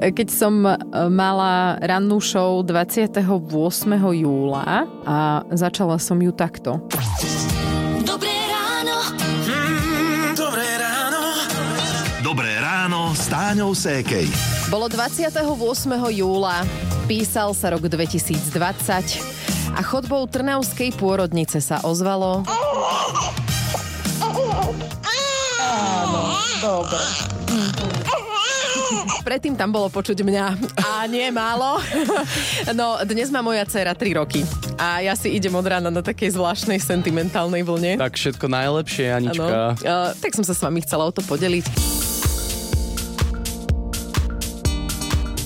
keď som e, mala rannú show 28. júla a začala som ju takto. Dobré ráno. Mm, dobré ráno. Dobré ráno s Táňou Sékej. Bolo 28. júla, písal sa rok 2020 a chodbou Trnavskej pôrodnice sa ozvalo... Áno, dobre. Predtým tam bolo počuť mňa a nie málo. No, dnes má moja dcera 3 roky a ja si idem od rána na takej zvláštnej sentimentálnej vlne. Tak všetko najlepšie, Anička. Uh, tak som sa s vami chcela o to podeliť.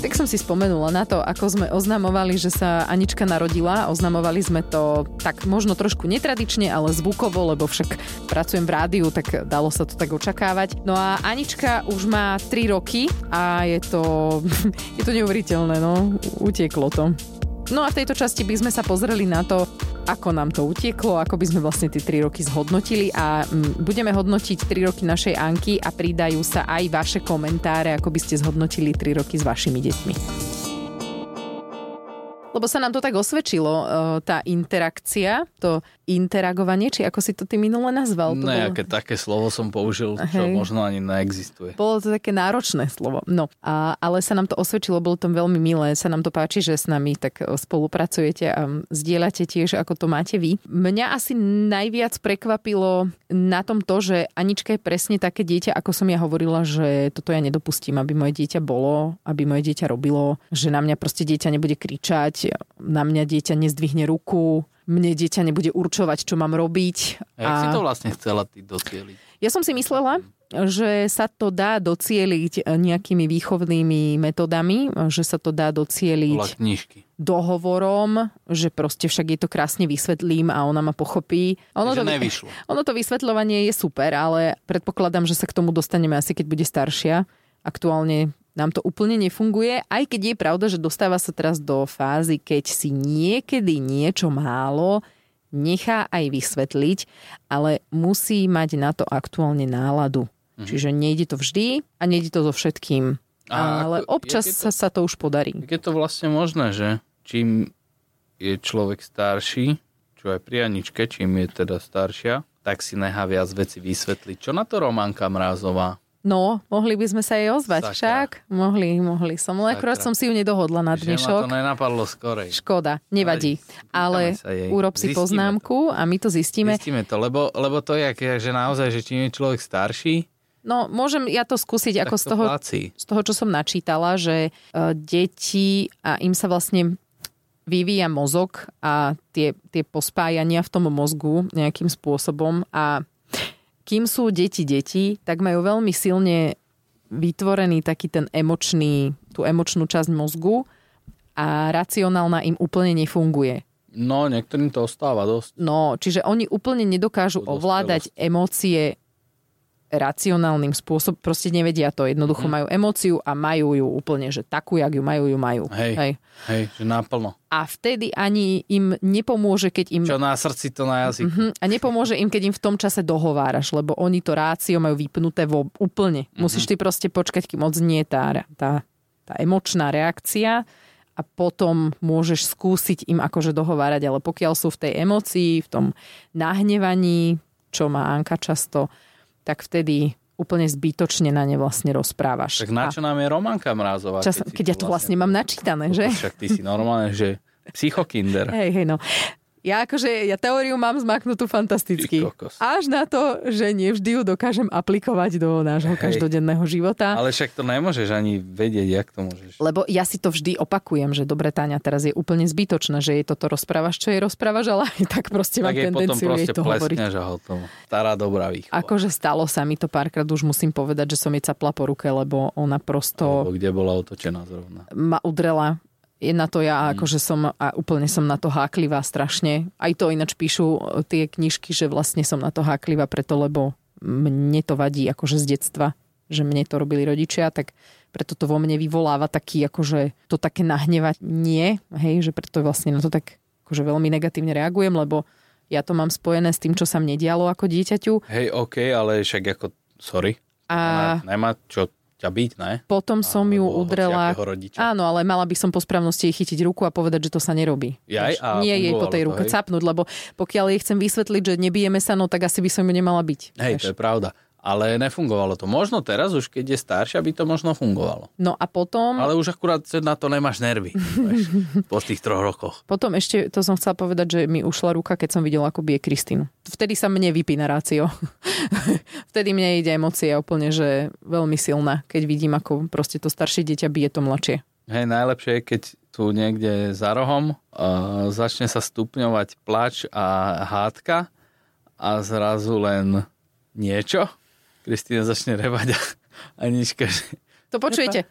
Tak som si spomenula na to, ako sme oznamovali, že sa Anička narodila. Oznamovali sme to tak možno trošku netradične, ale zvukovo, lebo však pracujem v rádiu, tak dalo sa to tak očakávať. No a Anička už má 3 roky a je to, je to neuveriteľné, no. Utieklo to. No a v tejto časti by sme sa pozreli na to, ako nám to utieklo, ako by sme vlastne tie 3 roky zhodnotili a mm, budeme hodnotiť 3 roky našej Anky a pridajú sa aj vaše komentáre, ako by ste zhodnotili 3 roky s vašimi deťmi. Lebo sa nám to tak osvedčilo, e, tá interakcia, to interagovanie, či ako si to ty minule nazval. To Nejaké bolo... také slovo som použil, čo Hej. možno ani neexistuje. Bolo to také náročné slovo. No, a, ale sa nám to osvedčilo, bolo to veľmi milé, sa nám to páči, že s nami tak spolupracujete a zdieľate tiež, ako to máte vy. Mňa asi najviac prekvapilo na tom to, že Anička je presne také dieťa, ako som ja hovorila, že toto ja nedopustím, aby moje dieťa bolo, aby moje dieťa robilo, že na mňa proste dieťa nebude kričať, na mňa dieťa nezdvihne ruku, mne dieťa nebude určovať, čo mám robiť. A jak a... si to vlastne chcela ty docieliť? Ja som si myslela, že sa to dá docieliť nejakými výchovnými metodami, že sa to dá docieliť dohovorom, že proste však je to krásne vysvetlím a ona ma pochopí. Ono to, nevyšlo. Ono to vysvetľovanie je super, ale predpokladám, že sa k tomu dostaneme asi keď bude staršia. Aktuálne nám to úplne nefunguje, aj keď je pravda, že dostáva sa teraz do fázy, keď si niekedy niečo málo nechá aj vysvetliť, ale musí mať na to aktuálne náladu. Mhm. Čiže nejde to vždy a nejde to so všetkým. A ale ako, občas to, sa, sa to už podarí. Je to vlastne možné, že čím je človek starší, čo aj pri Aničke, čím je teda staršia, tak si nechá viac veci vysvetliť. Čo na to Románka Mrázová? No, mohli by sme sa jej ozvať Sakra. však. Mohli, mohli som. Ale akurát som si ju nedohodla na dnešok. Že ma to nenapadlo skorej. Škoda, nevadí. Ale urob si zistíme poznámku to. a my to zistíme. Zistíme to, lebo, lebo to je, že naozaj, že čím je človek starší, No, môžem ja to skúsiť ako z toho, z toho, čo som načítala, že uh, deti a im sa vlastne vyvíja mozog a tie, tie pospájania v tom mozgu nejakým spôsobom a kým sú deti deti, tak majú veľmi silne vytvorený taký ten emočný, tú emočnú časť mozgu a racionálna im úplne nefunguje. No, niektorým to ostáva dosť. No, čiže oni úplne nedokážu ovládať emócie racionálnym spôsobom, proste nevedia to, jednoducho mm. majú emóciu a majú ju úplne, že takú, jak ju majú, ju majú. Hej, hej, hej že naplno. A vtedy ani im nepomôže, keď im... Čo na srdci, to na jazyku. Uh-huh. A nepomôže im, keď im v tom čase dohováraš, lebo oni to rácio majú vypnuté vo, úplne. Uh-huh. Musíš ty proste počkať, kým odznie tá, tá, tá emočná reakcia a potom môžeš skúsiť im akože dohovárať, ale pokiaľ sú v tej emocii, v tom nahnevaní, čo má Anka často, tak vtedy úplne zbytočne na ne vlastne rozprávaš. Tak na čo nám je Romanka Mrázová? Čas, keď, keď ja to vlastne, vlastne mám načítané, že? Však ty si normálne, že psychokinder. Hej, hej, no. Ja akože, ja teóriu mám zmaknutú fantasticky. Až na to, že nevždy ju dokážem aplikovať do nášho Hej. každodenného života. Ale však to nemôžeš ani vedieť, jak to môžeš. Lebo ja si to vždy opakujem, že dobre, Táňa, teraz je úplne zbytočné, že jej toto rozprávaš, čo jej rozprávaš, ale aj tak proste tak mám tendenciu jej to hovoriť. tomu. Stará dobrá výchova. Akože stalo sa mi to párkrát, už musím povedať, že som jej capla po ruke, lebo ona prosto... Alebo kde bola otočená zrovna. Ma udrela na to ja, mm. akože som a úplne som na to háklivá strašne. Aj to ináč píšu e, tie knižky, že vlastne som na to háklivá preto, lebo mne to vadí akože z detstva, že mne to robili rodičia, tak preto to vo mne vyvoláva taký akože to také nahnevanie, hej, že preto vlastne na to tak akože veľmi negatívne reagujem, lebo ja to mám spojené s tým, čo sa mne dialo ako dieťaťu. Hej, OK, ale však ako, sorry, a... nemá, nemá čo ťa byť, ne? Potom som ju udrela... Áno, ale mala by som po správnosti jej chytiť ruku a povedať, že to sa nerobí. Jaj, a Nie jej po tej ruke hej? capnúť, lebo pokiaľ jej chcem vysvetliť, že nebijeme sa, no tak asi by som ju nemala byť. Hej, vieš. to je pravda. Ale nefungovalo to. Možno teraz už, keď je staršia, by to možno fungovalo. No a potom... Ale už akurát na to nemáš nervy. vieš, po tých troch rokoch. Potom ešte, to som chcela povedať, že mi ušla ruka, keď som videla, ako bije Kristínu. Vtedy sa mne vypína rácio. Vtedy mne ide emócie úplne, že veľmi silná, keď vidím, ako proste to staršie dieťa bije to mladšie. Hej, najlepšie je, keď tu niekde za rohom uh, začne sa stupňovať plač a hádka a zrazu len niečo. Kristína začne revať a Anička, že To počujete?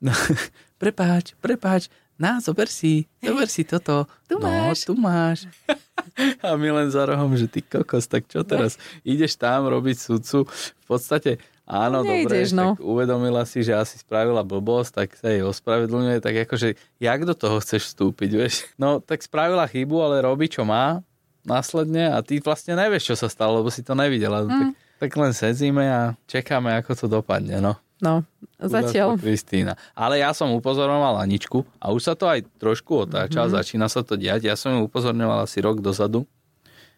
no, prepáč, prepáč, na, zober si, zober si toto. Tu no, máš. tu máš. A my len za rohom, že ty kokos, tak čo teraz? Ideš tam robiť sudcu? V podstate, áno, dobre, Neideš, no. tak uvedomila si, že asi spravila blbosť, tak sa jej ospravedlňuje, tak akože, jak do toho chceš vstúpiť, vieš? No, tak spravila chybu, ale robí, čo má následne a ty vlastne nevieš, čo sa stalo, lebo si to nevidela. Mm. Tak, tak len sedzíme a čakáme, ako to dopadne, no. No, zatiaľ. Kristína. Ale ja som upozorňoval Aničku a už sa to aj trošku otáča, mm-hmm. začína sa to diať. Ja som ju upozorňoval asi rok dozadu,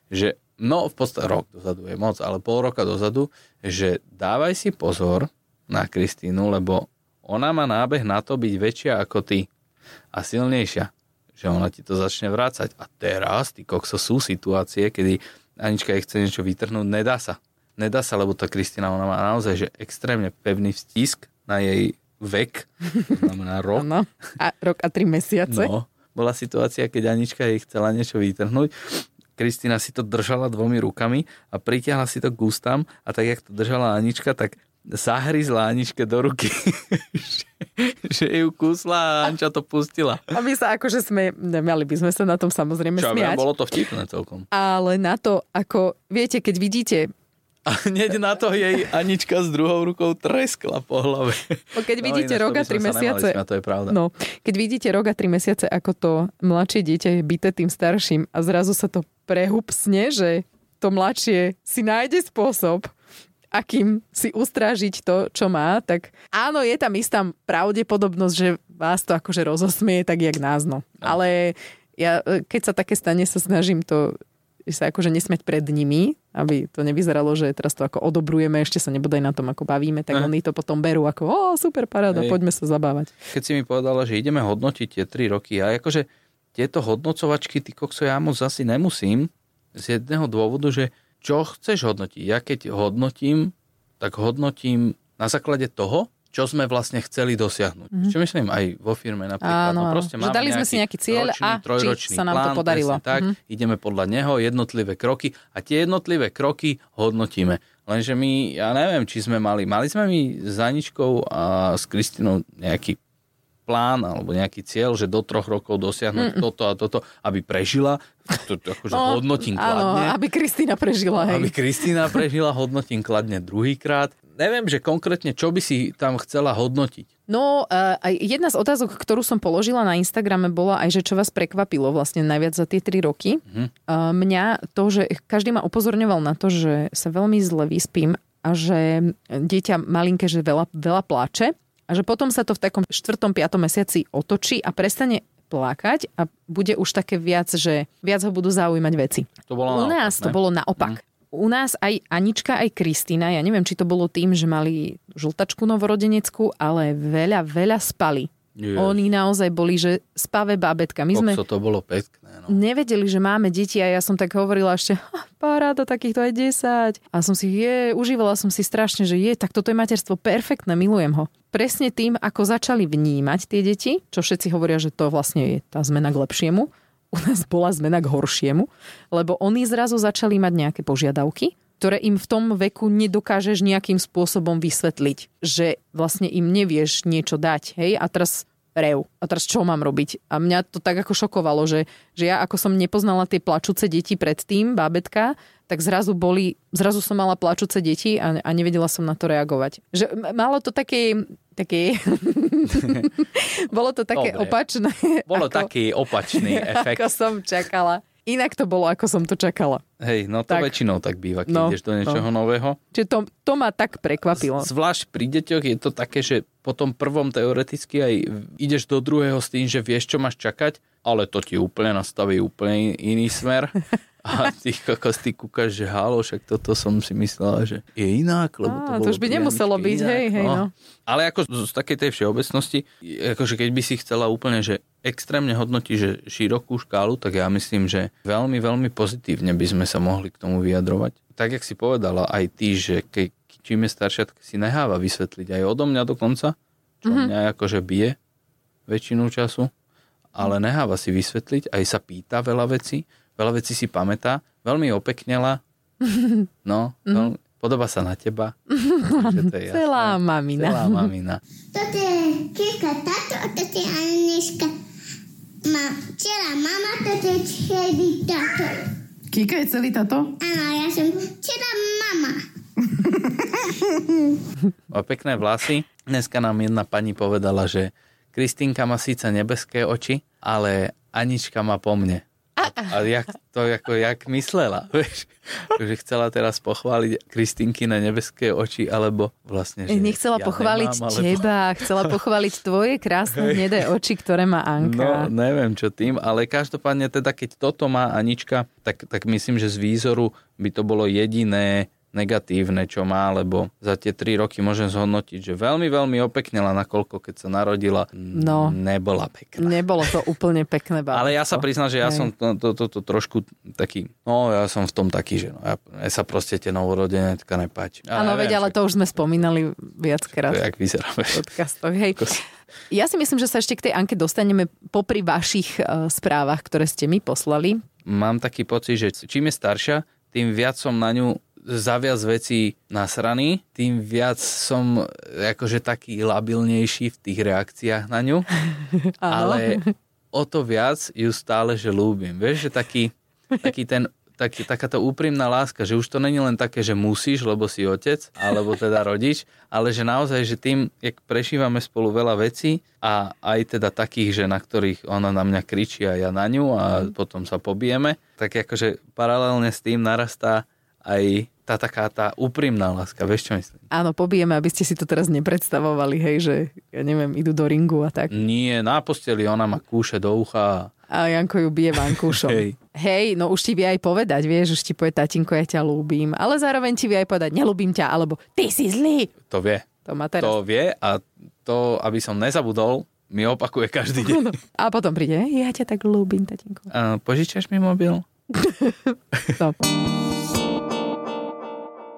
že, no v podstate rok dozadu je moc, ale pol roka dozadu, že dávaj si pozor na Kristínu, lebo ona má nábeh na to byť väčšia ako ty a silnejšia. Že ona ti to začne vrácať. A teraz, ty kokso, sú situácie, kedy Anička jej chce niečo vytrhnúť, nedá sa. Nedá sa, lebo tá Kristina, ona má naozaj že extrémne pevný stisk na jej vek, to znamená rok. Áno. A rok a tri mesiace. No, bola situácia, keď Anička jej chcela niečo vytrhnúť. Kristina si to držala dvomi rukami a pritiahla si to k ústam a tak, jak to držala Anička, tak zahryzla Aničke do ruky. že, že ju kúsla a Anča to pustila. A my sa akože sme, mali by sme sa na tom samozrejme Čo, smiať. bolo to vtipné celkom. Ale na to, ako, viete, keď vidíte, A hneď na to jej Anička s druhou rukou treskla po hlave. no keď vidíte rok a tri nemali mesiace, smiať, to je pravda. no, keď vidíte rok a tri mesiace, ako to mladšie dieťa je byté tým starším a zrazu sa to prehupsne, že to mladšie si nájde spôsob, akým si ustrážiť to, čo má, tak áno, je tam istá pravdepodobnosť, že vás to akože rozosmie, tak jak nás, no. Ale ja, e, keď sa také stane, sa snažím to sa akože nesmeť pred nimi, aby to nevyzeralo, že teraz to ako odobrujeme, ešte sa nebodaj na tom ako bavíme, tak Aha. oni to potom berú ako, o, super paráda, Hej. poďme sa zabávať. keď si mi povedala, že ideme hodnotiť tie 3 roky, a akože tieto hodnocovačky, ty kokso, ja moc asi nemusím, z jedného dôvodu, že čo chceš hodnotiť. Ja keď hodnotím, tak hodnotím na základe toho, čo sme vlastne chceli dosiahnuť. Mm-hmm. Čo myslím aj vo firme napríklad. Áno, no proste Že dali sme si nejaký cieľ ročný, a či trojročný sa nám to plán, podarilo. presne Tak, Mhm. ideme podľa neho, jednotlivé kroky a tie jednotlivé kroky hodnotíme. Lenže my, ja neviem, či sme mali, mali sme my s Aničkou a s Kristinou nejaký plán alebo nejaký cieľ, že do troch rokov dosiahnuť mm. toto a toto, aby prežila. To, to akože no, hodnotím áno, kladne. aby Kristýna prežila, hej. Aby Kristýna prežila, hodnotím kladne druhýkrát. Neviem, že konkrétne, čo by si tam chcela hodnotiť. No, uh, jedna z otázok, ktorú som položila na Instagrame, bola aj, že čo vás prekvapilo vlastne najviac za tie tri roky. Mhm. Uh, mňa to, že každý ma upozorňoval na to, že sa veľmi zle vyspím a že dieťa malinké, že veľa, veľa pláče a že potom sa to v takom 4. 5. mesiaci otočí a prestane plakať a bude už také viac, že viac ho budú zaujímať veci. To bolo U naopak, nás to ne? bolo naopak. U nás aj Anička, aj Kristýna, ja neviem, či to bolo tým, že mali žltačku novorodeneckú, ale veľa, veľa spali. Jež. Oni naozaj boli, že spavé bábetka. My sme to bolo pekné. No. nevedeli, že máme deti a ja som tak hovorila ešte, "Ha, paráda, takýchto aj 10. A som si, je, užívala som si strašne, že je, tak toto je materstvo perfektné, milujem ho. Presne tým, ako začali vnímať tie deti, čo všetci hovoria, že to vlastne je tá zmena k lepšiemu, u nás bola zmena k horšiemu, lebo oni zrazu začali mať nejaké požiadavky, ktoré im v tom veku nedokážeš nejakým spôsobom vysvetliť, že vlastne im nevieš niečo dať, hej, a teraz rev. A teraz čo mám robiť? A mňa to tak ako šokovalo, že, že ja ako som nepoznala tie plačúce deti predtým, bábetka, tak zrazu boli, zrazu som mala plačúce deti a, a nevedela som na to reagovať. Že malo to také, také bolo to také Dobre. opačné. Bolo ako, taký opačný efekt. Ako som čakala. Inak to bolo, ako som to čakala. Hej, no to Tak. väčšinou tak býva, keď No, ideš do niečoho nového. Čiže to, to ma tak prekvapilo. Zvlášť pri deťoch je to také, že po tom prvom teoreticky aj ideš do druhého s tým, že vieš, čo máš čakať, ale to ti úplne nastaví úplne iný smer. A ty kokos, ty kúkaš, že halo, však toto som si myslela, že je inak, lebo to Á, to už by nemuselo byť, inak, hej, hej, no. Ale ako z, z takej tej všeobecnosti, akože keď by si chcela úplne, že extrémne hodnotiť, že širokú škálu, tak ja myslím, že veľmi, veľmi pozitívne by sme sa mohli k tomu vyjadrovať. Tak, jak si povedala aj ty, že keď čím je staršia, tak si neháva vysvetliť aj odo mňa dokonca, čo mm-hmm. mňa akože bije väčšinu času, ale neháva si vysvetliť, aj sa pýta veľa vecí, veľa vecí si pamätá, veľmi opeknela, no, veľmi, podoba sa na teba. To je jasné. Celá mamina. Celá mamina. Toto je Kika, táto a toto je Aniška. Ma, celá mama, toto je celý táto. Kika je celý táto? Áno, ja som celá mama. Má pekné vlasy. Dneska nám jedna pani povedala, že Kristýnka má síce nebeské oči, ale Anička má po mne. A, a jak to ako, jak myslela, vieš? Že chcela teraz pochváliť Kristýnky na nebeské oči, alebo vlastne, že Nechcela ja pochváliť nemám, alebo... teba, chcela pochváliť tvoje krásne hnedé oči, ktoré má No, Anka. neviem čo tým, ale každopádne teda, keď toto má Anička, tak, tak myslím, že z výzoru by to bolo jediné negatívne, čo má, lebo za tie tri roky môžem zhodnotiť, že veľmi, veľmi opeknela, nakoľko keď sa narodila, No. nebola pekná. Nebolo to úplne pekné bábätko. Ale ja sa priznám, že ja Hej. som to, to, to, to trošku taký, no ja som v tom taký, že no, ja, ja sa proste tie novorodenetka nepáči. Áno, veď, ale to už sme spomínali to viackrát je, jak vyzerá, v vieš. podcastoch. Hej. Ja si myslím, že sa ešte k tej Anke dostaneme popri vašich uh, správach, ktoré ste mi poslali. Mám taký pocit, že čím je staršia, tým viac som na ňu za viac vecí nasraný, tým viac som akože taký labilnejší v tých reakciách na ňu, ale o to viac ju stále, že ľúbim. Vieš, že taký, taký ten taký, takáto úprimná láska, že už to není len také, že musíš, lebo si otec, alebo teda rodič, ale že naozaj, že tým, jak prešívame spolu veľa vecí a aj teda takých, že na ktorých ona na mňa kričí a ja na ňu a potom sa pobijeme, tak akože paralelne s tým narastá aj tá taká tá úprimná láska, vieš čo myslím? Áno, pobijeme, aby ste si to teraz nepredstavovali, hej, že ja neviem, idú do ringu a tak. Nie, na posteli ona ma kúše do ucha A Janko ju bije vankúšom. Hej. Hej, no už ti vie aj povedať, vieš, už ti povie tatinko, ja ťa ľúbim, ale zároveň ti vie aj povedať, nelúbim ťa, alebo ty si zlý. to vie. To má teraz. To vie a to, aby som nezabudol, mi opakuje každý deň. A potom príde, ja ťa tak ľúbim, tatinko. A požičaš mi mobil? No.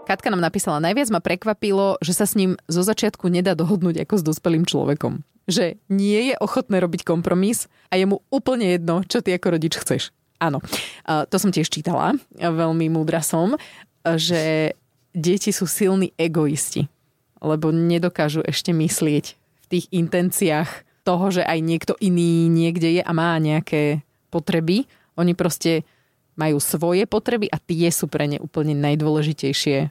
Katka nám napísala, najviac ma prekvapilo, že sa s ním zo začiatku nedá dohodnúť ako s dospelým človekom. Že nie je ochotné robiť kompromis a je mu úplne jedno, čo ty ako rodič chceš. Áno, to som tiež čítala, veľmi múdra som, že deti sú silní egoisti, lebo nedokážu ešte myslieť v tých intenciách toho, že aj niekto iný niekde je a má nejaké potreby. Oni proste majú svoje potreby a tie sú pre ne úplne najdôležitejšie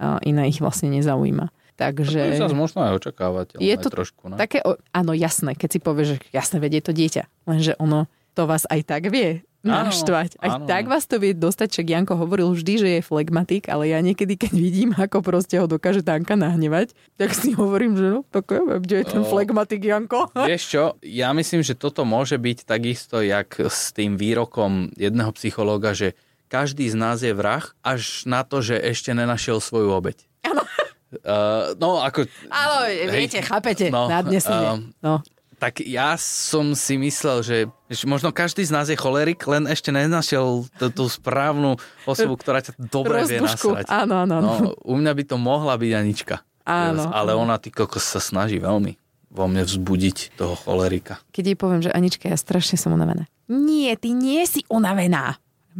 a iné ich vlastne nezaujíma. To je Takže možno aj očakávateľné Je to trošku. No? také, áno, jasné, keď si povieš, že jasné, vedie to dieťa, lenže ono to vás aj tak vie Áno, naštvať. Aj áno. tak vás to vie dostať, čak Janko hovoril vždy, že je flegmatik, ale ja niekedy, keď vidím, ako proste ho dokáže Tanka nahnevať, tak si hovorím, že no, tak ja viem, kde je ten O. flegmatik Janko. Vieš čo, ja myslím, že toto môže byť takisto, jak s tým výrokom jedného psychológa, že každý z nás je vrah, až na to, že ešte nenašiel svoju obeď. Áno. Uh, no, ako... Áno, Hej. viete, chápete, No, nadnesenie. um, no. Tak ja som si myslel, že, možno každý z nás je cholerik, len ešte nenašiel tú, tú správnu osobu, ktorá ťa dobre vie nasrať. Áno, áno, áno. No, u mňa by to mohla byť Anička. Áno. Ale ona, ty kokos, sa snaží veľmi vo mne vzbudiť toho cholerika. Keď jej poviem, že Anička, ja strašne som unavená. Nie, ty nie si unavená.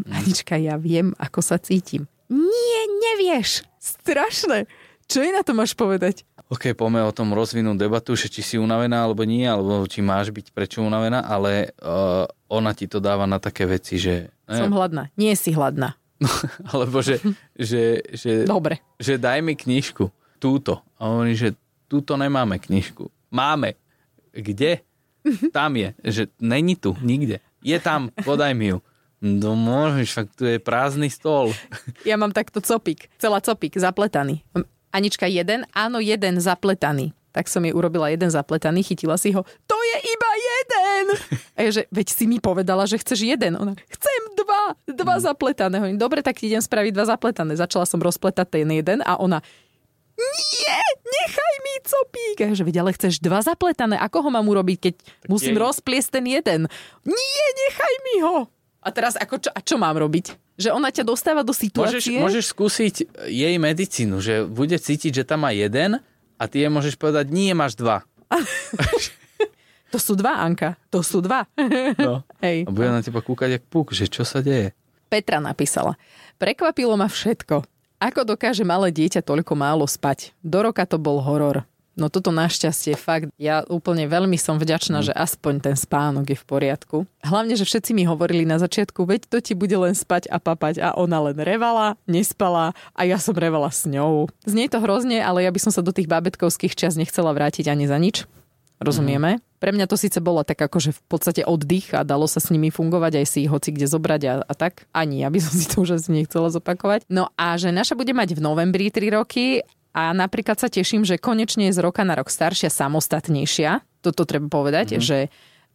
Anička, ja viem, ako sa cítim. Nie, nevieš. Strašné. Čo jej na to máš povedať? OK, poďme o tom rozvinúť debatu, že či si unavená alebo nie, alebo či máš byť prečo unavená, ale uh, ona ti to dáva na také veci, že... Som hladná. Nie si hladná. alebo že, že, že, Dobre. že daj mi knižku. Túto. A hovorí, že túto nemáme knižku. Máme. Kde? Tam je. Že není tu, nikde. Je tam, podaj mi ju. No môžeš, tu je prázdny stôl. Ja mám takto copík, celá copík, zapletaný. Anička, jeden? Áno, jeden zapletaný. Tak som jej urobila jeden zapletaný, chytila si ho. To je iba jeden! A ja, že, veď si mi povedala, že chceš jeden. Ona, chcem dva, dva zapletané. Hovorím, Dobre, tak ti idem spraviť dva zapletané. Začala som rozpletať ten jeden a ona, nie, nechaj mi copík. A že, veď, ale chceš dva zapletané. Ako ho mám urobiť, keď musím jej- rozpliesť ten jeden? Nie, nechaj mi ho. A teraz ako čo, a čo mám robiť? Že ona ťa dostáva do Môžeš, situácie? môžeš skúsiť jej medicínu, že bude cítiť, že tam má jeden a ty jej môžeš povedať, nie, máš dva. To sú dva, Anka. To sú dva. No. Hej. A bude na teba kúkať jak puk, že čo sa deje. Petra napísala. Prekvapilo ma všetko. Ako dokáže malé dieťa toľko málo spať? Do roka to bol horor. No toto našťastie, fakt, ja úplne veľmi som vďačná, že aspoň ten spánok je v poriadku. Hlavne, že všetci mi hovorili na začiatku, veď to ti bude len spať a papať a ona len revala, nespala a ja som revala s ňou. Znie to hrozne, ale ja by som sa do tých bábetkovských čas nechcela vrátiť ani za nič. Rozumieme? Mm. Pre mňa to síce bolo tak akože v podstate oddych a dalo sa s nimi fungovať aj si ich hoci kde zobrať a, a tak. Ani ja by som si to už asi nechcela zopakovať. No a že naša bude mať v novembri 3 roky a napríklad sa teším, že konečne je z roka na rok staršia, samostatnejšia. Toto treba povedať, mm-hmm. že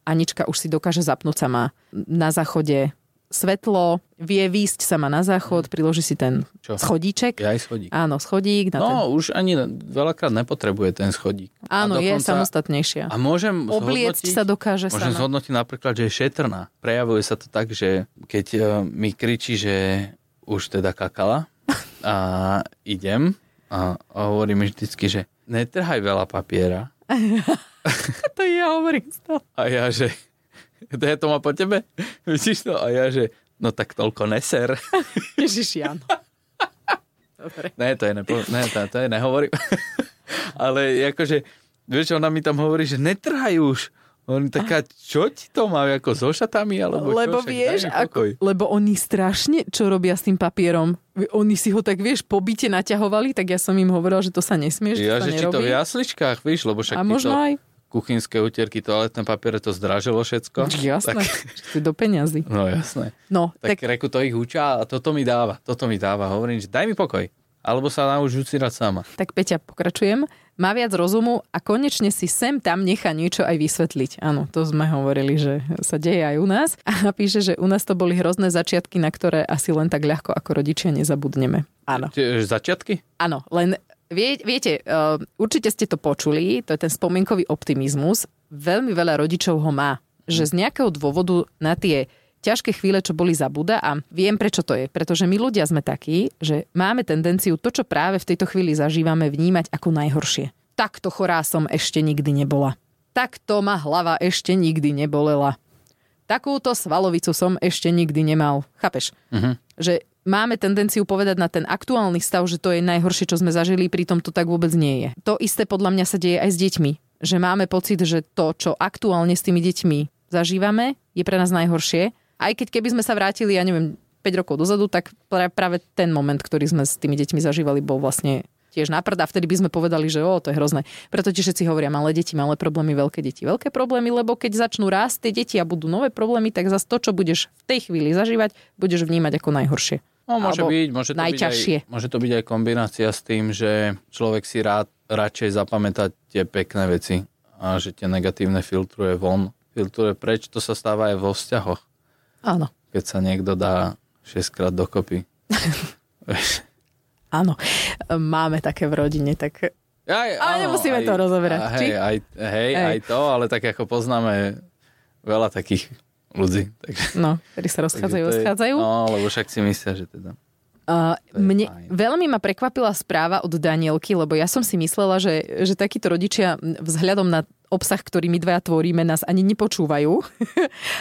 Anička už si dokáže zapnúť sama na záchode svetlo, vie výjsť sama na záchod, priloží si ten Čo? schodíček. Ja aj schodík. Áno, schodík. Na ten... No, už ani veľakrát nepotrebuje ten schodík. Áno, A je dokonca- samostatnejšia. A môžem Obliecť sa dokáže Môžem sama. zhodnotiť napríklad, že je šetrná. Prejavuje sa to tak, že keď uh, mi kričí, že už teda kakala a idem a, a hovorí mi vždycky, že netrhaj veľa papiera. To ja hovorím stále. A ja, že to je to má po tebe? Vidíš to? A ja, že no tak toľko neser. Ježiši, áno. Dobre. Ne, to je, nepo, ne, to, to je nehovorím. Ale akože, vieš, ona mi tam hovorí, že netrhaj už. Hovorím, taká, čo ti to má, ako so šatami? Alebo Lebo čo? Vieš, ako, lebo oni strašne, čo robia s tým papierom, oni si ho tak, vieš, po byte naťahovali, tak ja som im hovorila, že to sa nesmie, že Ja, to sa že či to nerobí. v jasličkách, víš, lebo však A možno títo aj. kuchynské utierky, toaletné papiere, to zdražilo všetko. Jasné, Tak, to do peňazí. no jasné. No, Tak, tak, reku to ich učia a toto mi dáva, toto mi dáva. Hovorím, že daj mi pokoj. Alebo sa nauč ucírať sama. tak Peťa, pokračujem. Má viac rozumu a konečne si sem tam nechá niečo aj vysvetliť. Áno, to sme hovorili, že sa deje aj u nás. A píše, že u nás to boli hrozné začiatky, na ktoré asi len tak ľahko ako rodičia nezabudneme. Áno. Začiatky? Áno, len vie, viete, uh, určite ste to počuli, to je ten spomienkový optimizmus. Veľmi veľa rodičov ho má, že z nejakého dôvodu na tie ťažké chvíle, čo boli zabúda a viem, prečo to je. Pretože my ľudia sme takí, že máme tendenciu to, čo práve v tejto chvíli zažívame, vnímať ako najhoršie. Takto chorá som ešte nikdy nebola. Takto ma hlava ešte nikdy nebolela. Takúto svalovicu som ešte nikdy nemal. Chápeš? Mhm. Že máme tendenciu povedať na ten aktuálny stav, že to je najhoršie, čo sme zažili, pritom to tak vôbec nie je. To isté podľa mňa sa deje aj s deťmi. Že máme pocit, že to, čo aktuálne s tými deťmi zažívame, je pre nás najhoršie. Aj keď keby sme sa vrátili, ja neviem, 5 rokov dozadu, tak práve ten moment, ktorý sme s tými deťmi zažívali, bol vlastne tiež na prd a vtedy by sme povedali, že o, to je hrozné. Preto ti všetci hovoria, malé deti, malé problémy, veľké deti, veľké problémy, lebo keď začnú rásť tie deti a budú nové problémy, tak zase to, čo budeš v tej chvíli zažívať, budeš vnímať ako najhoršie. No, môže Alebo byť, môže to najťažšie. Byť aj, môže to byť aj kombinácia s tým, že človek si rád, radšej zapamätá tie pekné veci a že tie negatívne filtruje von, filtruje preč. To sa stáva aj vo vzťahoch, Áno, keď sa niekto dá 6 krát dokopy. Áno. Máme také v rodine, tak Aj, Ale nemusíme to rozoberať, či? Hej, aj, hej, Hej. aj to, ale tak ako poznáme veľa takých ľudí. Takže, no, ktorí sa rozchádzajú, rozchádzajú. No, lebo však si myslia, že teda... Uh, mne fajn. veľmi ma prekvapila správa od Danielky, lebo ja som si myslela, že, že takíto rodičia vzhľadom na obsah, ktorý my dvaja tvoríme, nás ani nepočúvajú.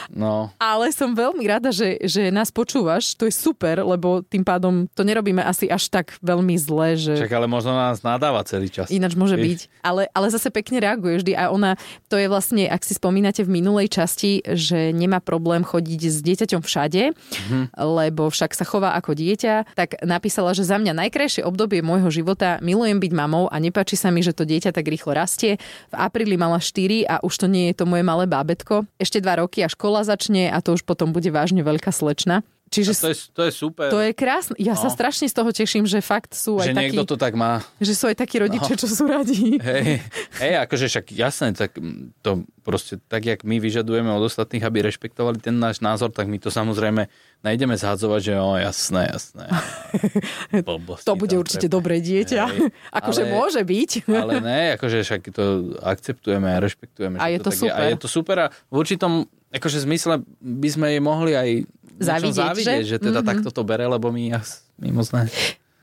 No, Ale som veľmi rada, že, že nás počúvaš. To je super, lebo tým pádom to nerobíme asi až tak veľmi zle, že... však ale možno nás nadáva celý čas. Ináč môže Vieš? byť. Ale, ale zase pekne reaguje vždy a ona, to je vlastne, ak si spomínate v minulej časti, že nemá problém chodiť s dieťaťom všade, Mhm. lebo však sa chová ako dieťa, tak napísala, že za mňa najkrajšie obdobie môjho života milujem byť mamou a nepáči sa mi, že to dieťa tak rýchlo rastie. V apríli mala mala 4 a už to nie je to moje malé bábetko. Ešte dva roky a škola začne a to už potom bude vážne veľká slečna. Čiže A to je, to je super. to je krásne. Ja sa No. strašne z toho teším, že fakt sú aj že takí, niekto to tak má. že sú aj takí rodičia, čo sú radi. Hej, hej, akože však jasné, tak to proste tak, jak my vyžadujeme od ostatných, aby rešpektovali ten náš názor, tak my to samozrejme najdeme zhadzovať, že o, jasné, jasné. Blbosti To bude určite treba. dobré dieťa. Hej, akože ale- môže byť. Ale ne, akože však to akceptujeme a rešpektujeme. A je to tak super. A je to super a v určitom akože zmysle by sme jej mohli aj Závidieť, závidieť, že? že? teda Mhm. takto to bere, lebo my, my moc ne.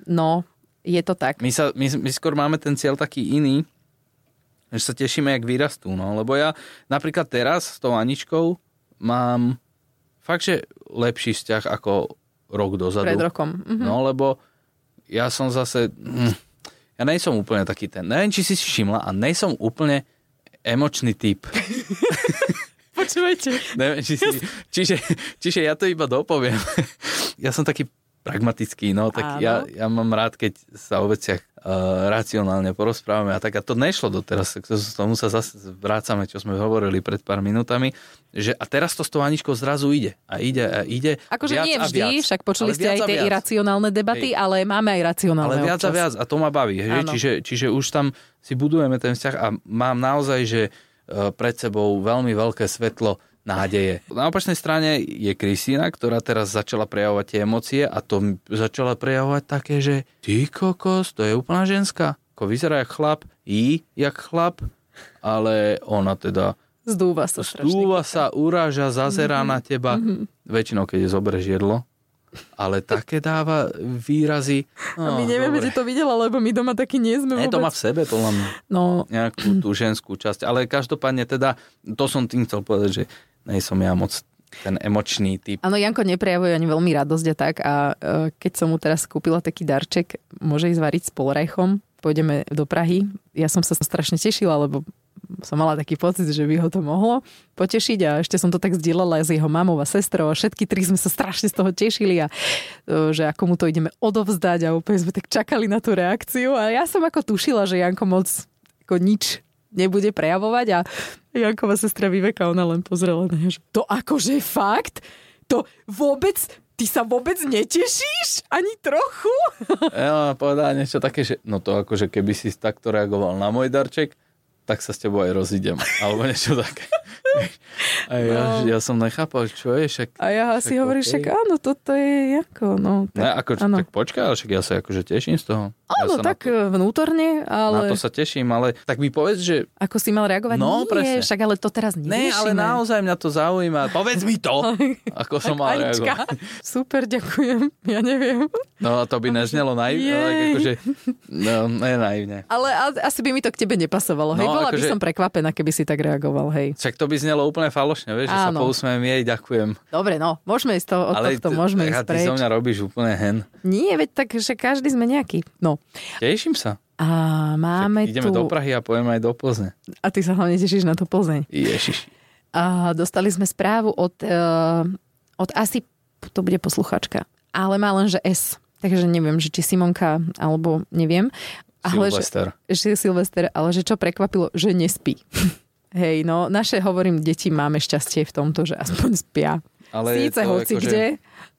No, je to tak. My, sa, my, my skôr máme ten cieľ taký iný, že sa tešíme, jak vyrastú. No. Lebo ja napríklad teraz s tou Aničkou mám fakt, že lepší vzťah ako rok dozadu. Pred rokom. Mhm. No, lebo ja som zase... Hm, ja nejsom úplne taký ten... Neviem, či si si všimla, a nejsom úplne emočný typ. Počúvajte. Neviem, či si, čiže, čiže ja to iba dopoviem. Ja som taký pragmatický, no tak Áno. ja, ja mám rád, keď sa o veciach uh, racionálne porozprávame a tak. A to nešlo doteraz, tak to, tomu sa zase vrácame, čo sme hovorili pred pár minutami, že a teraz to s tou Aničkou zrazu ide. A ide a ide. Akože nie vždy, viac. však počuli ste aj tie viac. iracionálne debaty, ale máme aj racionálne Ale viac občas. a viac a to ma baví. Hej? Áno. Čiže, čiže už tam si budujeme ten vzťah a mám naozaj, že pred sebou veľmi veľké svetlo nádeje. Na opačnej strane je Kristýna, ktorá teraz začala prejavovať tie emócie a to začala prejavovať také, že ty kokos, to je úplná ženská. Ako vyzerá jak chlap, i jak chlap, ale ona teda Zdúva sa strašne. stúva sa, uráža, zazerá na teba. Väčšinou, keď je zoberieš jedlo. Ale také dáva výrazy. A my No, nevieme, dobre. to videla, lebo my doma taký nie sme Ne, vôbec. to má v sebe, podľa mňa, No, nejakú tú ženskú časť. Ale každopádne teda, to som tým chcel povedať, že nejsom ja moc ten emočný typ. Áno, Janko neprejavuje ani veľmi radosť a tak a e, keď som mu teraz kúpila taký darček, môže ísť variť s polrajchom, pôjdeme do Prahy. Ja som sa strašne tešila, lebo som mala taký pocit, že by ho to mohlo potešiť a ešte som to tak zdieľala s jeho mamou a sestrou a všetky tri sme sa strašne z toho tešili a e, že ako mu to ideme odovzdať a úplne sme tak čakali na tú reakciu a ja som ako tušila, že Janko moc ako nič nebude prejavovať a Janková sestra Viveka, ona len pozrela na že to akože fakt? To vôbec, ty sa vôbec netešíš? Ani trochu? Ja povedala niečo také, že no to akože keby si takto reagoval na môj darček, tak sa s tebou aj rozídem. Alebo niečo také. A ja, No. ja som nechápal, čo je, však... A ja si Však hovorím, okej. však áno, toto je ako, no. Ne, ako, áno. tak počkaj, ale však ja sa akože teším z toho. ja Áno, sa tak to, vnútorne, ale na to sa teším, ale tak mi povedz, že ako si mal reagovať? No, Nie, presne. však ale to teraz Ne, neriešime. ale naozaj mňa to zaujíma. Povedz mi to, ako som mal Anička, reagovať. super, ďakujem. Ja neviem. No to by neznelo naivne, ale akože, no, ne naivne. Ale asi by mi to k tebe nepasovalo. Hej, No, bola by akože- som prekvapená, keby si tak reagoval, hej. Však to by znelo úplne falošne, vieš, že sa Áno. pousmiem jej, ďakujem. Dobre, no, môžeme ísť to, od ale tohto, môžeme tak a ísť ty preč. zo mňa robíš úplne hen. Nie, veď tak, že každý sme nejaký. No. Teším sa. A máme Však ideme tu... do Prahy a pojeme aj do Plzne. A ty sa hlavne tešíš na to Plzeň. Ježiš. A dostali sme správu od, uh, od asi, to bude posluchačka, ale má len, že S. Takže neviem, že či Simonka, alebo neviem. Ale že, Silvester. že Silvester, ale že čo prekvapilo, že nespí. Hej, no, naše, hovorím, deti máme šťastie v tomto, že aspoň spia. Ale je Síce hoci akože- kde,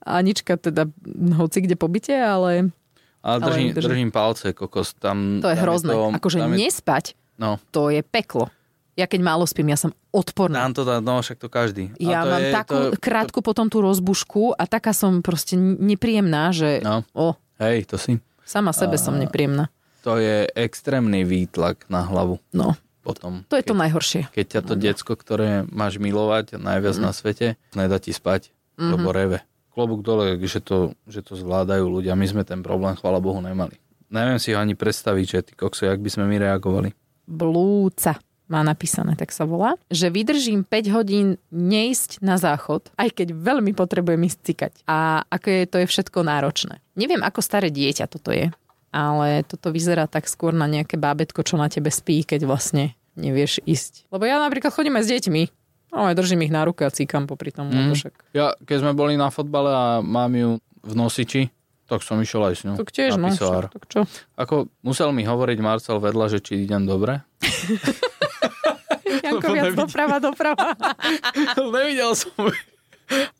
Anička teda hoci kde pobyte, ale Ale ale držím, držím. držím palce, kokos. Tam, to je tam hrozné. to, akože tam je, nespať, No, to je peklo. Ja keď málo spím, ja som odporná. nám to dá, no však to každý. A Ja to mám je, takú to, krátku potom tú rozbušku a taká som proste nepríjemná, že No. o, Hej, to si. sama sebe som nepríjemná. To je extrémny výtlak na hlavu No, potom. to je to keď, najhoršie. keď ťa to decko, ktoré máš milovať najviac na svete, nedá ti spať, lebo reve. Klobúk dole, že to, že to zvládajú ľudia. My sme ten problém, chvála Bohu, nemali. Neviem si ho ani predstaviť, že ty kokso, jak by sme my reagovali. Blúca má napísané, tak sa volá, že vydržím 5 hodín neísť na záchod, aj keď veľmi potrebujem ísť cikať. A ako je to je všetko náročné. Neviem, ako staré dieťa toto je, ale toto vyzerá tak skôr na nejaké bábetko, čo na tebe spí, keď vlastne nevieš ísť. Lebo ja napríklad chodím aj s deťmi, no aj držím ich na ruke a cíkam popri tom, mm. však Ja, keď sme boli na fotbale a mám ju v nosiči, tak som išiel aj s ňou. tak tiež, no, však, tak čo? Ako musel mi hovoriť Marcel vedľa, že či idem dobre. Janko viac nevidel. doprava, doprava. Nevidel som.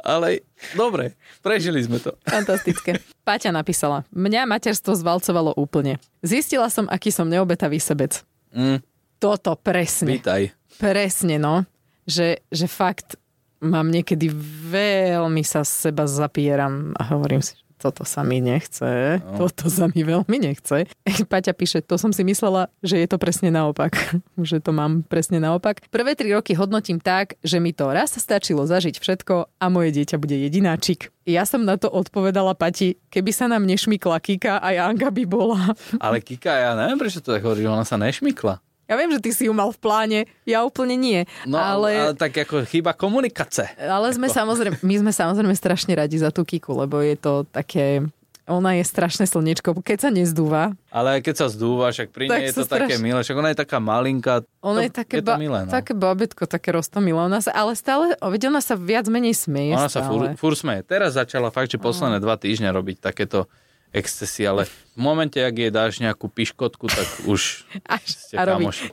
Ale dobre, prežili sme to. Fantastické. Paťa napísala, mňa materstvo zvalcovalo úplne. Zistila som, aký som neobetavý sebec. Mm, Toto presne. vítaj. Presne, no. Že, že fakt mám niekedy veľmi sa seba zapieram a hovorím si, toto sa mi nechce, no. toto sa mi veľmi nechce. Paťa píše, to som si myslela, že je to presne naopak. že to mám presne naopak. Prvé tri roky hodnotím tak, že mi to raz stačilo zažiť všetko a moje dieťa bude jedináčik. Ja som na to odpovedala Pati, keby sa nám nešmykla Kika, aj Anga by bola. Ale Kika, ja neviem, prečo to tak hovorí, ona sa nešmykla. Ja viem, že ty si ju mal v pláne, ja úplne nie. No, ale... ale tak ako chyba komunikace. Ale sme samozrejme, my sme samozrejme strašne radi za tú Kiku, lebo je to také... Ona je strašné slniečko, keď sa nezdúva. Ale keď sa zdúva, však pri nej je to také strašne- milé, však ona je taká malinká. Ona to, je také, je ba- milé, no. také babetko, také roztomilé. Ona sa, ale stále, veď ona sa viac menej smeje Ona sa fur, stále. fur smeje. Teraz začala fakt, že posledné dva týždne robiť takéto excesy, ale v momente, ak jej dáš nejakú piškotku, tak už Až, ste a robí. kamoši.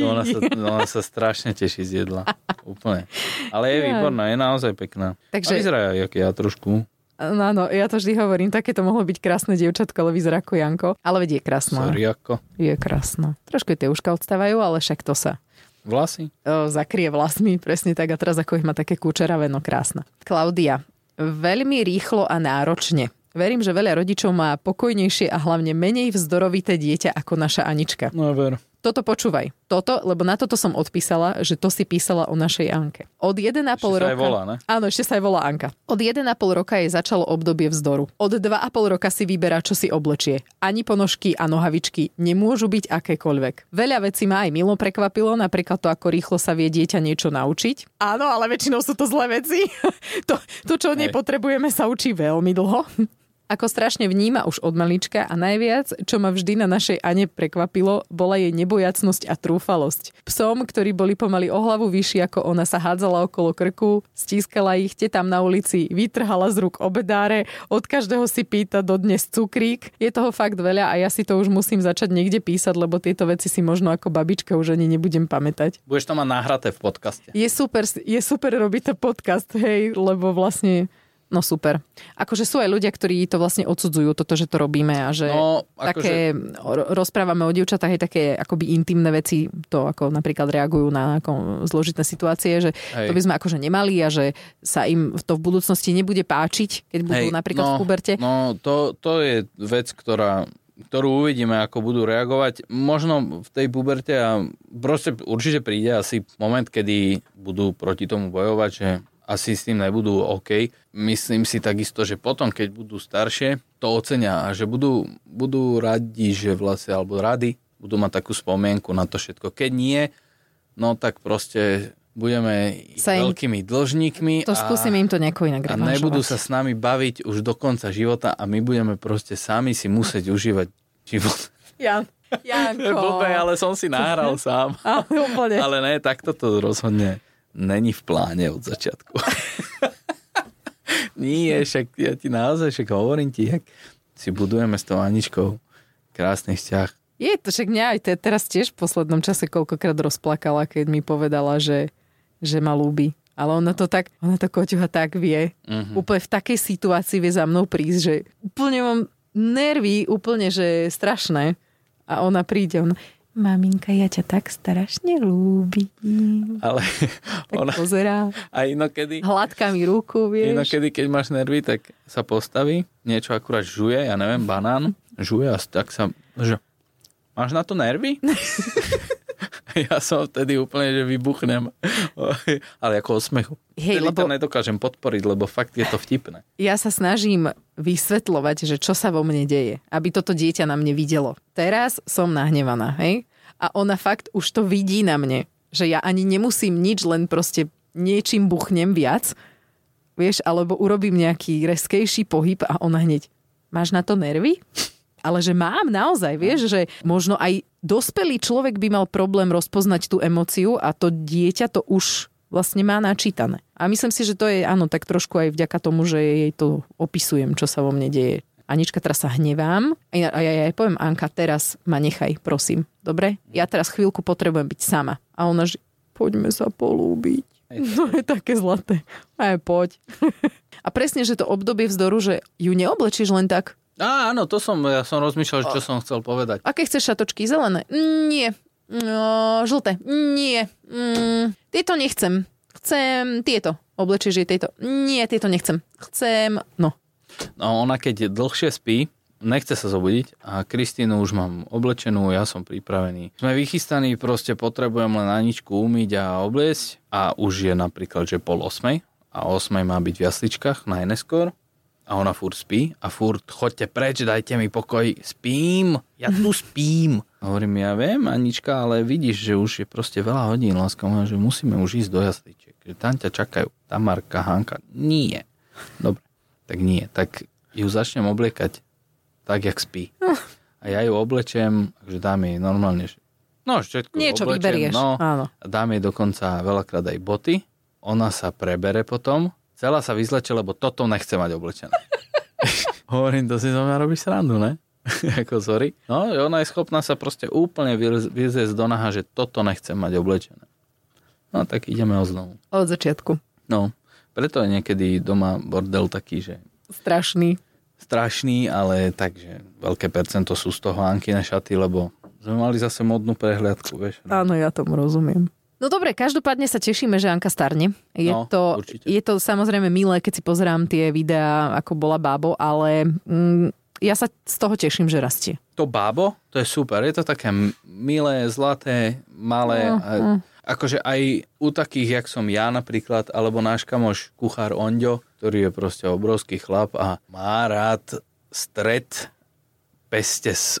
ona sa, ona sa strašne teší z jedla. Úplne. Ale je Jaj. výborná, je naozaj pekná. Takže- A vyzerá jak ja trošku. No, áno, ja to vždy hovorím, také to mohlo byť krásne dievčatko, ale vyzerá ako Janko. Ale veď je krásna. Sorry, ako. Je krásna. Trošku tie uška odstávajú, ale však to sa Vlasy? o, zakrie vlasmi, presne tak a teraz ako ich má také kúčeravé, no krásna. Klaudia, veľmi rýchlo a náročne. Verím, že veľa rodičov má pokojnejšie a hlavne menej vzdorovité dieťa ako naša Anička. No ver. Toto počúvaj. Toto, lebo na toto som odpísala, že to si písala o našej Anke. Od 1,5 Ešte sa roka... aj volá, ne? Áno, ešte sa aj volá Anka. Od 1,5 roka jej začalo obdobie vzdoru. Od 2,5 roka si vyberá, čo si oblečie. Ani ponožky a nohavičky nemôžu byť akékoľvek. Veľa vecí ma aj milo prekvapilo, napríklad to, ako rýchlo sa vie dieťa niečo naučiť. Áno, ale väčšinou sú to zlé veci. to, to, čo od nej potrebujeme, sa učí veľmi dlho. Ako strašne vníma už od malička a najviac, čo ma vždy na našej Ane prekvapilo, bola jej nebojacnosť a trúfalosť. Psom, ktorí boli pomaly o hlavu vyšší ako ona, sa hádzala okolo krku, stískala ich, te tam na ulici, vytrhala z rúk obedáre, od každého si pýta dodnes cukrík. Je toho fakt veľa a ja si to už musím začať niekde písať, lebo tieto veci si možno ako babička už ani nebudem pamätať. Budeš to mať nahraté v podcaste. Je super, je super robiť to podcast, hej, lebo vlastne No super. Akože sú aj ľudia, ktorí to vlastne odsudzujú, toto, že to robíme a že No, také, ro- rozprávame o dievčatách aj také akoby intimné veci, to ako napríklad reagujú na ako zložité situácie, že Hej. to by sme akože nemali a že sa im to v budúcnosti nebude páčiť, keď budú Hej, napríklad no, v puberte. No, to, to je vec, ktorá ktorú uvidíme, ako budú reagovať. Možno v tej puberte a proste určite príde asi moment, kedy budú proti tomu bojovať, že asi s tým nebudú OK. Myslím si takisto, že potom, keď budú staršie, to ocenia a že budú, budú radi, že vlastne, alebo rady, budú mať takú spomienku na to všetko. Keď nie, no tak proste budeme Sa im- veľkými dlžníkmi To a... skúsim im to nejako inak A nebudú sa s nami baviť už do konca života a my budeme proste sami si musieť užívať život. Jan, Janko. Blbé, ale som si nahral sám. Ale úplne. Ale ne, takto to rozhodne není v pláne od začiatku. Nie, však ja ti naozaj však hovorím ti, jak si budujeme s tou Aničkou krásny vzťah. Je to, však mňa aj te, teraz tiež v poslednom čase koľkokrát rozplakala, keď mi povedala, že, že ma ľúbi. Ale ona to tak, ona to koťuha tak vie. Mhm. Úplne v takej situácii vie za mnou prísť, že úplne mám nervy, úplne, že strašné. A ona príde, ona, maminka, ja ťa tak strašne ľúbim. Ale Tak ona pozerá, a inokedy, hladká mi ruku, vieš. inokedy, keď máš nervy, tak sa postaví, niečo akurát žuje, ja neviem, banán, žuje a tak sa, že máš na to nervy? ja som vtedy úplne, že vybuchnem. Ale ako osmechu. Hej, Vtedy lebo- to nedokážem podporiť, lebo fakt je to vtipné. ja sa snažím vysvetľovať, že čo sa vo mne deje, aby toto dieťa na mne videlo. Teraz som nahnevaná, hej? A ona fakt už to vidí na mne, že ja ani nemusím nič, len proste niečím buchnem viac, vieš, alebo urobím nejaký reskejší pohyb a ona hneď, máš na to nervy? Ale že mám naozaj, vieš, že možno aj dospelý človek by mal problém rozpoznať tú emóciu a to dieťa to už vlastne má načítané. A myslím si, že to je áno, tak trošku aj vďaka tomu, že jej to opisujem, čo sa vo mne deje. Anička, teraz sa hnevám a ja, ja jej poviem, Anka, teraz ma nechaj, prosím. Dobre? Ja teraz chvíľku potrebujem byť sama. A ona, že poďme sa polúbiť. No je také zlaté. Aj poď. A presne, že to obdobie vzdoru, že ju neoblečíš len tak. Á, áno, to som, ja som rozmýšľal, čo som chcel povedať. Aké chceš šatočky? Zelené? Mm, Nie. No, žlté? Nie. Mm, tieto nechcem. Chcem tieto. Oblečieš jej tieto? Nie, tieto nechcem. Chcem, no. No ona keď dlhšie spí, nechce sa zobudiť a Kristínu už mám oblečenú, ja som pripravený. Sme vychystaní, proste potrebujem len Aničku umyť a obliecť a už je napríklad, že pol osmej a osmej má byť v jasličkách najneskôr a ona furt spí a furt choďte preč, dajte mi pokoj, spím, ja tu spím. A hovorím, ja viem, Anička, ale vidíš, že už je proste veľa hodín, láska moja, že musíme už ísť do jasličiek, že tam ťa čakajú Tamarka, Hanka. Nie. Dobre, tak nie. Tak ju začnem obliekať tak, jak spí. A ja ju oblečem, takže dám jej normálne, že- no všetko Niečo oblečem, vyberieš. no, Áno. a dám jej dokonca veľakrát aj boty. Ona sa prebere potom, celá sa vyzleče, lebo toto nechce mať oblečené. Hovorím, to si zo mňa robíš srandu, ne? Ako sorry. No, ona je schopná sa proste úplne vyzesť do naha, že toto nechce mať oblečené. No, tak ideme o znovu. Od začiatku. No, preto je niekedy doma bordel taký, že Strašný. strašný, ale takže veľké percento sú z toho Ankine šaty, lebo sme mali zase modnú prehliadku, vieš. Áno, ja tomu rozumiem. No dobre, každopádne sa tešíme, že Anka starne. Je, No, to, určite. je to samozrejme milé, keď si pozerám tie videá, ako bola bábo, ale mm, ja sa z toho teším, že rastie. To bábo, to je super. Je to také milé, zlaté, malé. No, A, akože aj u takých, jak som ja napríklad, alebo náš kamoš kuchár Onďo, ktorý je proste obrovský chlap a má rád stred peste s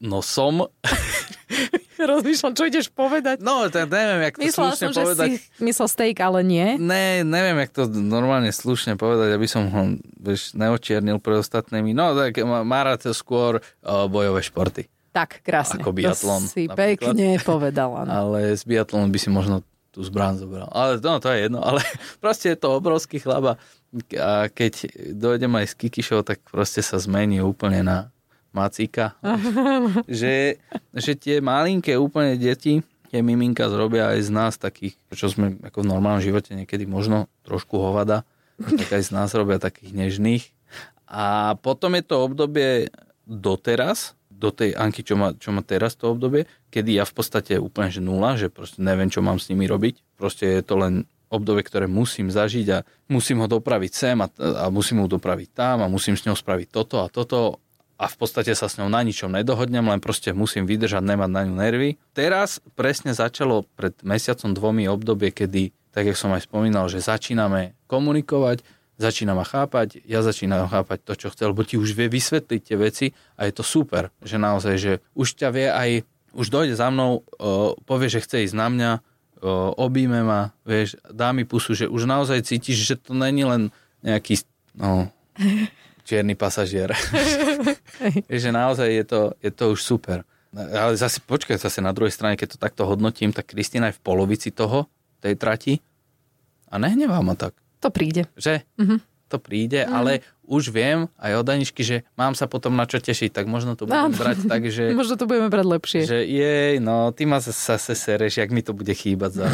nosom. Rozmýšľam, čo ideš povedať. No, tak neviem, jak to Myslela slušne som, že povedať. si myslel steak, ale nie. Ne, neviem, jak to normálne slušne povedať, aby som ho vieš, neočiernil pre ostatnými. No, tak má, má rád skôr uh, bojové športy. Tak, krásne. Ako biatlon, To si napríklad. pekne povedala. No. Ale z biatlonu by si možno tú zbrán zobral. Ale no, to je jedno. Ale proste je to obrovský chlaba. A keď dojdem aj s Kikišou, tak proste sa zmení úplne na macíka. že, že tie malinké úplne deti, tie miminka zrobia aj z nás takých, čo sme ako v normálnom živote niekedy možno trošku hovada, tak aj z nás robia takých nežných. A potom je to obdobie doteraz, do tej Anky, čo má, čo má teraz to obdobie, kedy ja v podstate úplne že nula, že proste neviem, čo mám s nimi robiť. Proste je to len obdobie, ktoré musím zažiť a musím ho dopraviť sem a, a musím ho dopraviť tam a musím s ňou spraviť toto a toto a v podstate sa s ňou na ničom nedohodnem, len proste musím vydržať, nemať na ňu nervy. Teraz presne začalo pred mesiacom dvomi obdobie, kedy, tak jak som aj spomínal, že začíname komunikovať, začína ma chápať, ja začínam chápať to, čo chcel, lebo ti už vie vysvetliť tie veci a je to super, že naozaj, že už ťa vie aj, už dojde za mnou, o, povie, že chce ísť na mňa, o, obíme ma, vieš, dá mi pusu, že už naozaj cítiš, že to není len nejaký, no, čierny pasažier. že naozaj je to, je to už super. Ale zase, počkaj, zase na druhej strane, keď to takto hodnotím, tak Kristina je v polovici toho, tej trati a nehnevá ma tak To príde. že mm-hmm. to príde, mm-hmm. ale už viem aj od Aničky, že mám sa potom na čo tešiť, tak možno to budem Áno. brať tak, že, Možno to budeme brať lepšie. že jej, no ty ma zase sereš, jak mi to bude chýbať za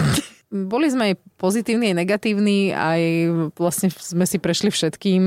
Boli sme aj pozitívni, aj negatívni, aj vlastne sme si prešli všetkým.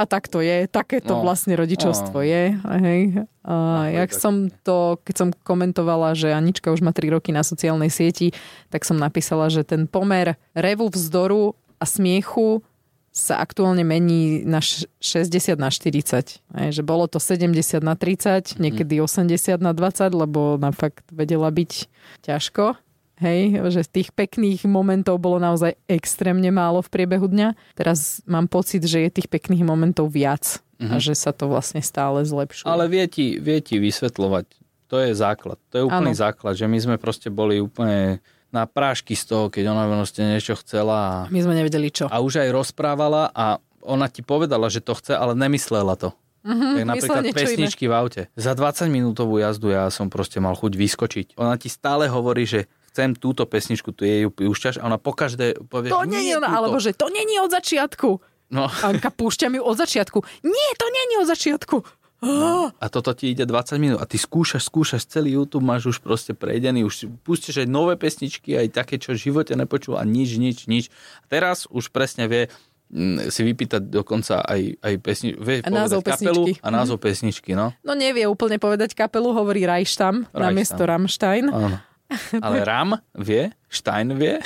A tak to je, takéto No. vlastne rodičovstvo No. je. Hej. A jak tak. som to, keď som komentovala, že Anička už má 3 roky na sociálnej sieti, tak som napísala, že ten pomer revu, vzdoru a smiechu sa aktuálne mení na š- 60 na 40. Hej, že bolo to 70 na 30, niekedy 80 na 20, lebo na fakt vedela byť ťažko. Hej, že tých pekných momentov bolo naozaj extrémne málo v priebehu dňa. Teraz mám pocit, že je tých pekných momentov viac a že sa to vlastne stále zlepšuje. Ale vie ti, vie ti vysvetľovať. To je základ. To je úplný Áno. základ, že my sme proste boli úplne na prášky z toho, keď ona proste niečo chcela a, My sme nevedeli čo. a už aj rozprávala a ona ti povedala, že to chce, ale nemyslela to. Mm-hmm, tak napríklad Mhm, pesničky v aute. Za 20 minútovú jazdu ja som proste mal chuť vyskočiť. Ona ti stále hovorí, že chcem túto pesničku, tu jej ju púšťaš a ona po každé povie, To nie nie je ona, túto. alebo že to není od začiatku. No, Anka, púšťa mi od začiatku. Nie, to není od začiatku. No, a toto ti ide 20 minút a ty skúšaš, skúšaš, celý YouTube máš už proste prejdený, už pustíš aj nové pesničky, aj také, čo v živote nepočul a nič, nič, nič. A teraz už presne vie mm, si vypýtať dokonca aj, aj pesni, vie A názov kapelu pesničky. a názov pesničky, no. No nevie úplne povedať kapelu, hovorí Reichstam Reichstam. namiesto Rammstein. Áno. Ale Ram vie, Stein vie,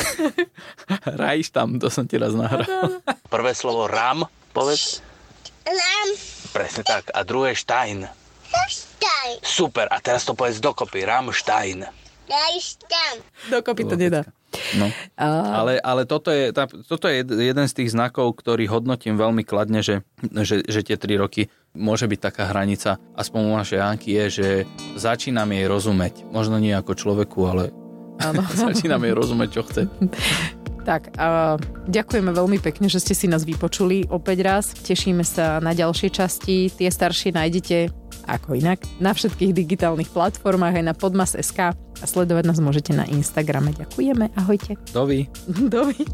Rajš tam, to som ti raz nahral. Prvé slovo Ram, povedz. Nám Presne tak. A druhé Stein. staj. Super. A teraz to povedz dokopy. Rammstein. Tam. Dokopy to nedá. No. A, Ale, ale toto, je, tá, toto je jed- jeden z tých znakov, ktorý hodnotím veľmi kladne, že, že, že tie tri roky môže byť taká hranica, aspoň u našej Janky je, že začínam jej rozumieť. Možno nie ako človeku, ale začínam jej rozumieť, čo chce. Tak, a ďakujeme veľmi pekne, že ste si nás vypočuli opäť raz. Tešíme sa na ďalšie časti. Tie staršie nájdete ako inak na všetkých digitálnych platformách aj na podmas.sk a sledovať nás môžete na Instagrame. Ďakujeme, ahojte. Dovi. Dovi.